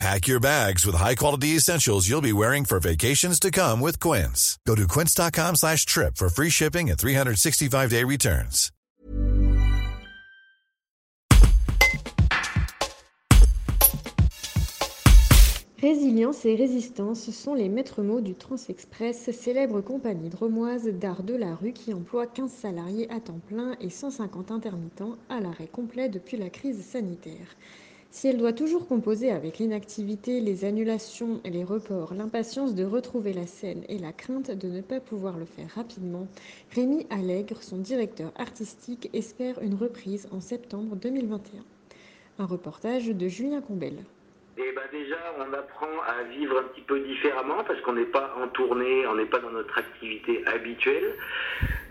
Pack your bags with high-quality essentials you'll be wearing for vacations to come with Quince. Go to quince.com slash trip for free shipping and 365-day returns. Résilience et résistance sont les maîtres mots du Transexpress, célèbre compagnie dromoise d'art de la rue qui emploie 15 salariés à temps plein et 150 intermittents à l'arrêt complet depuis la crise sanitaire. Si elle doit toujours composer avec l'inactivité, les annulations les reports, l'impatience de retrouver la scène et la crainte de ne pas pouvoir le faire rapidement, Rémi Allègre, son directeur artistique, espère une reprise en septembre 2021. Un reportage de Julien Combel. Et ben déjà, on apprend à vivre un petit peu différemment parce qu'on n'est pas en tournée, on n'est pas dans notre activité habituelle.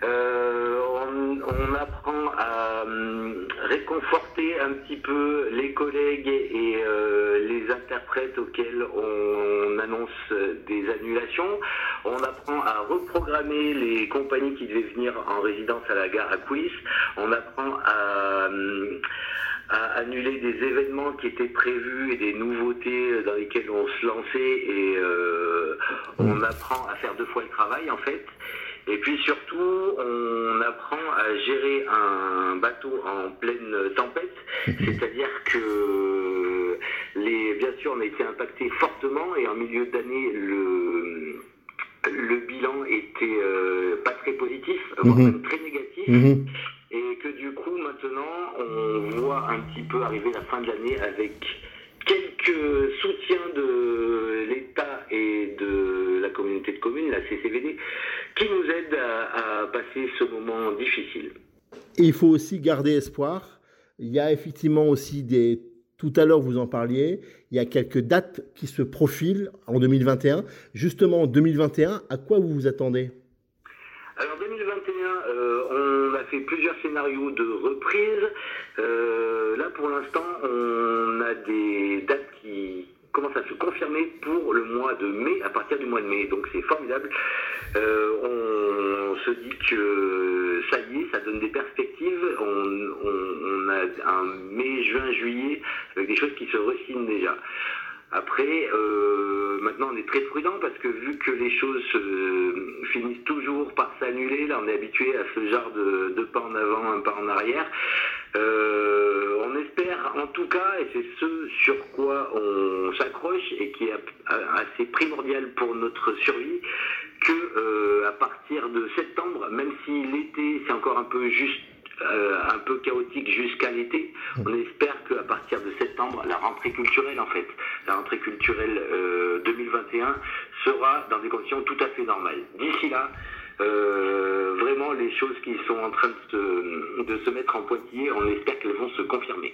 Euh, on, apprend à hum, réconforter un petit peu les collègues et euh, les interprètes auxquels on annonce des annulations. On apprend à reprogrammer les compagnies qui devaient venir en résidence à la gare à Coulis. On apprend à... Hum, à annuler des événements qui étaient prévus et des nouveautés dans lesquelles on se lançait et euh, on apprend à faire deux fois le travail en fait. Et puis surtout, on apprend à gérer un bateau en pleine tempête, c'est-à-dire que les, bien sûr, on a été impacté fortement et en milieu d'année, le, le bilan était euh, pas très positif, voire mhm. même très négatif. Mhm et que du coup maintenant on voit un petit peu arriver la fin de l'année avec quelques soutiens de l'État et de la communauté de communes, la CCVD, qui nous aident à, passer ce moment difficile. il faut aussi garder espoir. Il y a effectivement aussi des... Tout à l'heure, vous en parliez, il y a quelques dates qui se profilent en 2021. Justement, en 2021, à quoi vous vous attendez? Alors 2021, euh, on a fait plusieurs scénarios de reprise. Euh, là pour l'instant, on a des dates qui commencent à se confirmer pour le mois de mai, à partir du mois de mai. Donc c'est formidable. Euh, se dit que ça y est, ça donne des perspectives. On, a un mai, juin, juillet avec des choses qui se ressinent déjà. Après, euh, maintenant on est très prudent parce que vu que les choses finissent toujours par s'annuler, là on est habitué à ce genre de, pas en avant, un pas en arrière. Euh, on espère en tout cas, et c'est ce sur quoi on s'accroche et qui est assez primordial pour notre survie, que euh, à partir de septembre, même si l'été c'est encore un peu juste euh, un peu chaotique jusqu'à l'été. On espère qu'à partir de septembre, la rentrée culturelle, en fait, la rentrée culturelle 2021 euh, sera dans des conditions tout à fait normales. D'ici là, les choses qui sont en train de, de se mettre en pointillé, on espère qu'elles vont se confirmer.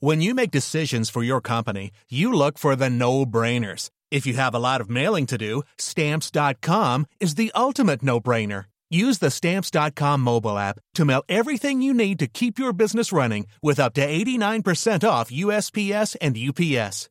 When you make decisions for your company, you look for the no-brainers. If you have a lot of mailing to do, stamps.com is the ultimate no-brainer. Use the Stamps.com mobile app to mail everything you need to keep your business running with up to 89% off USPS and UPS.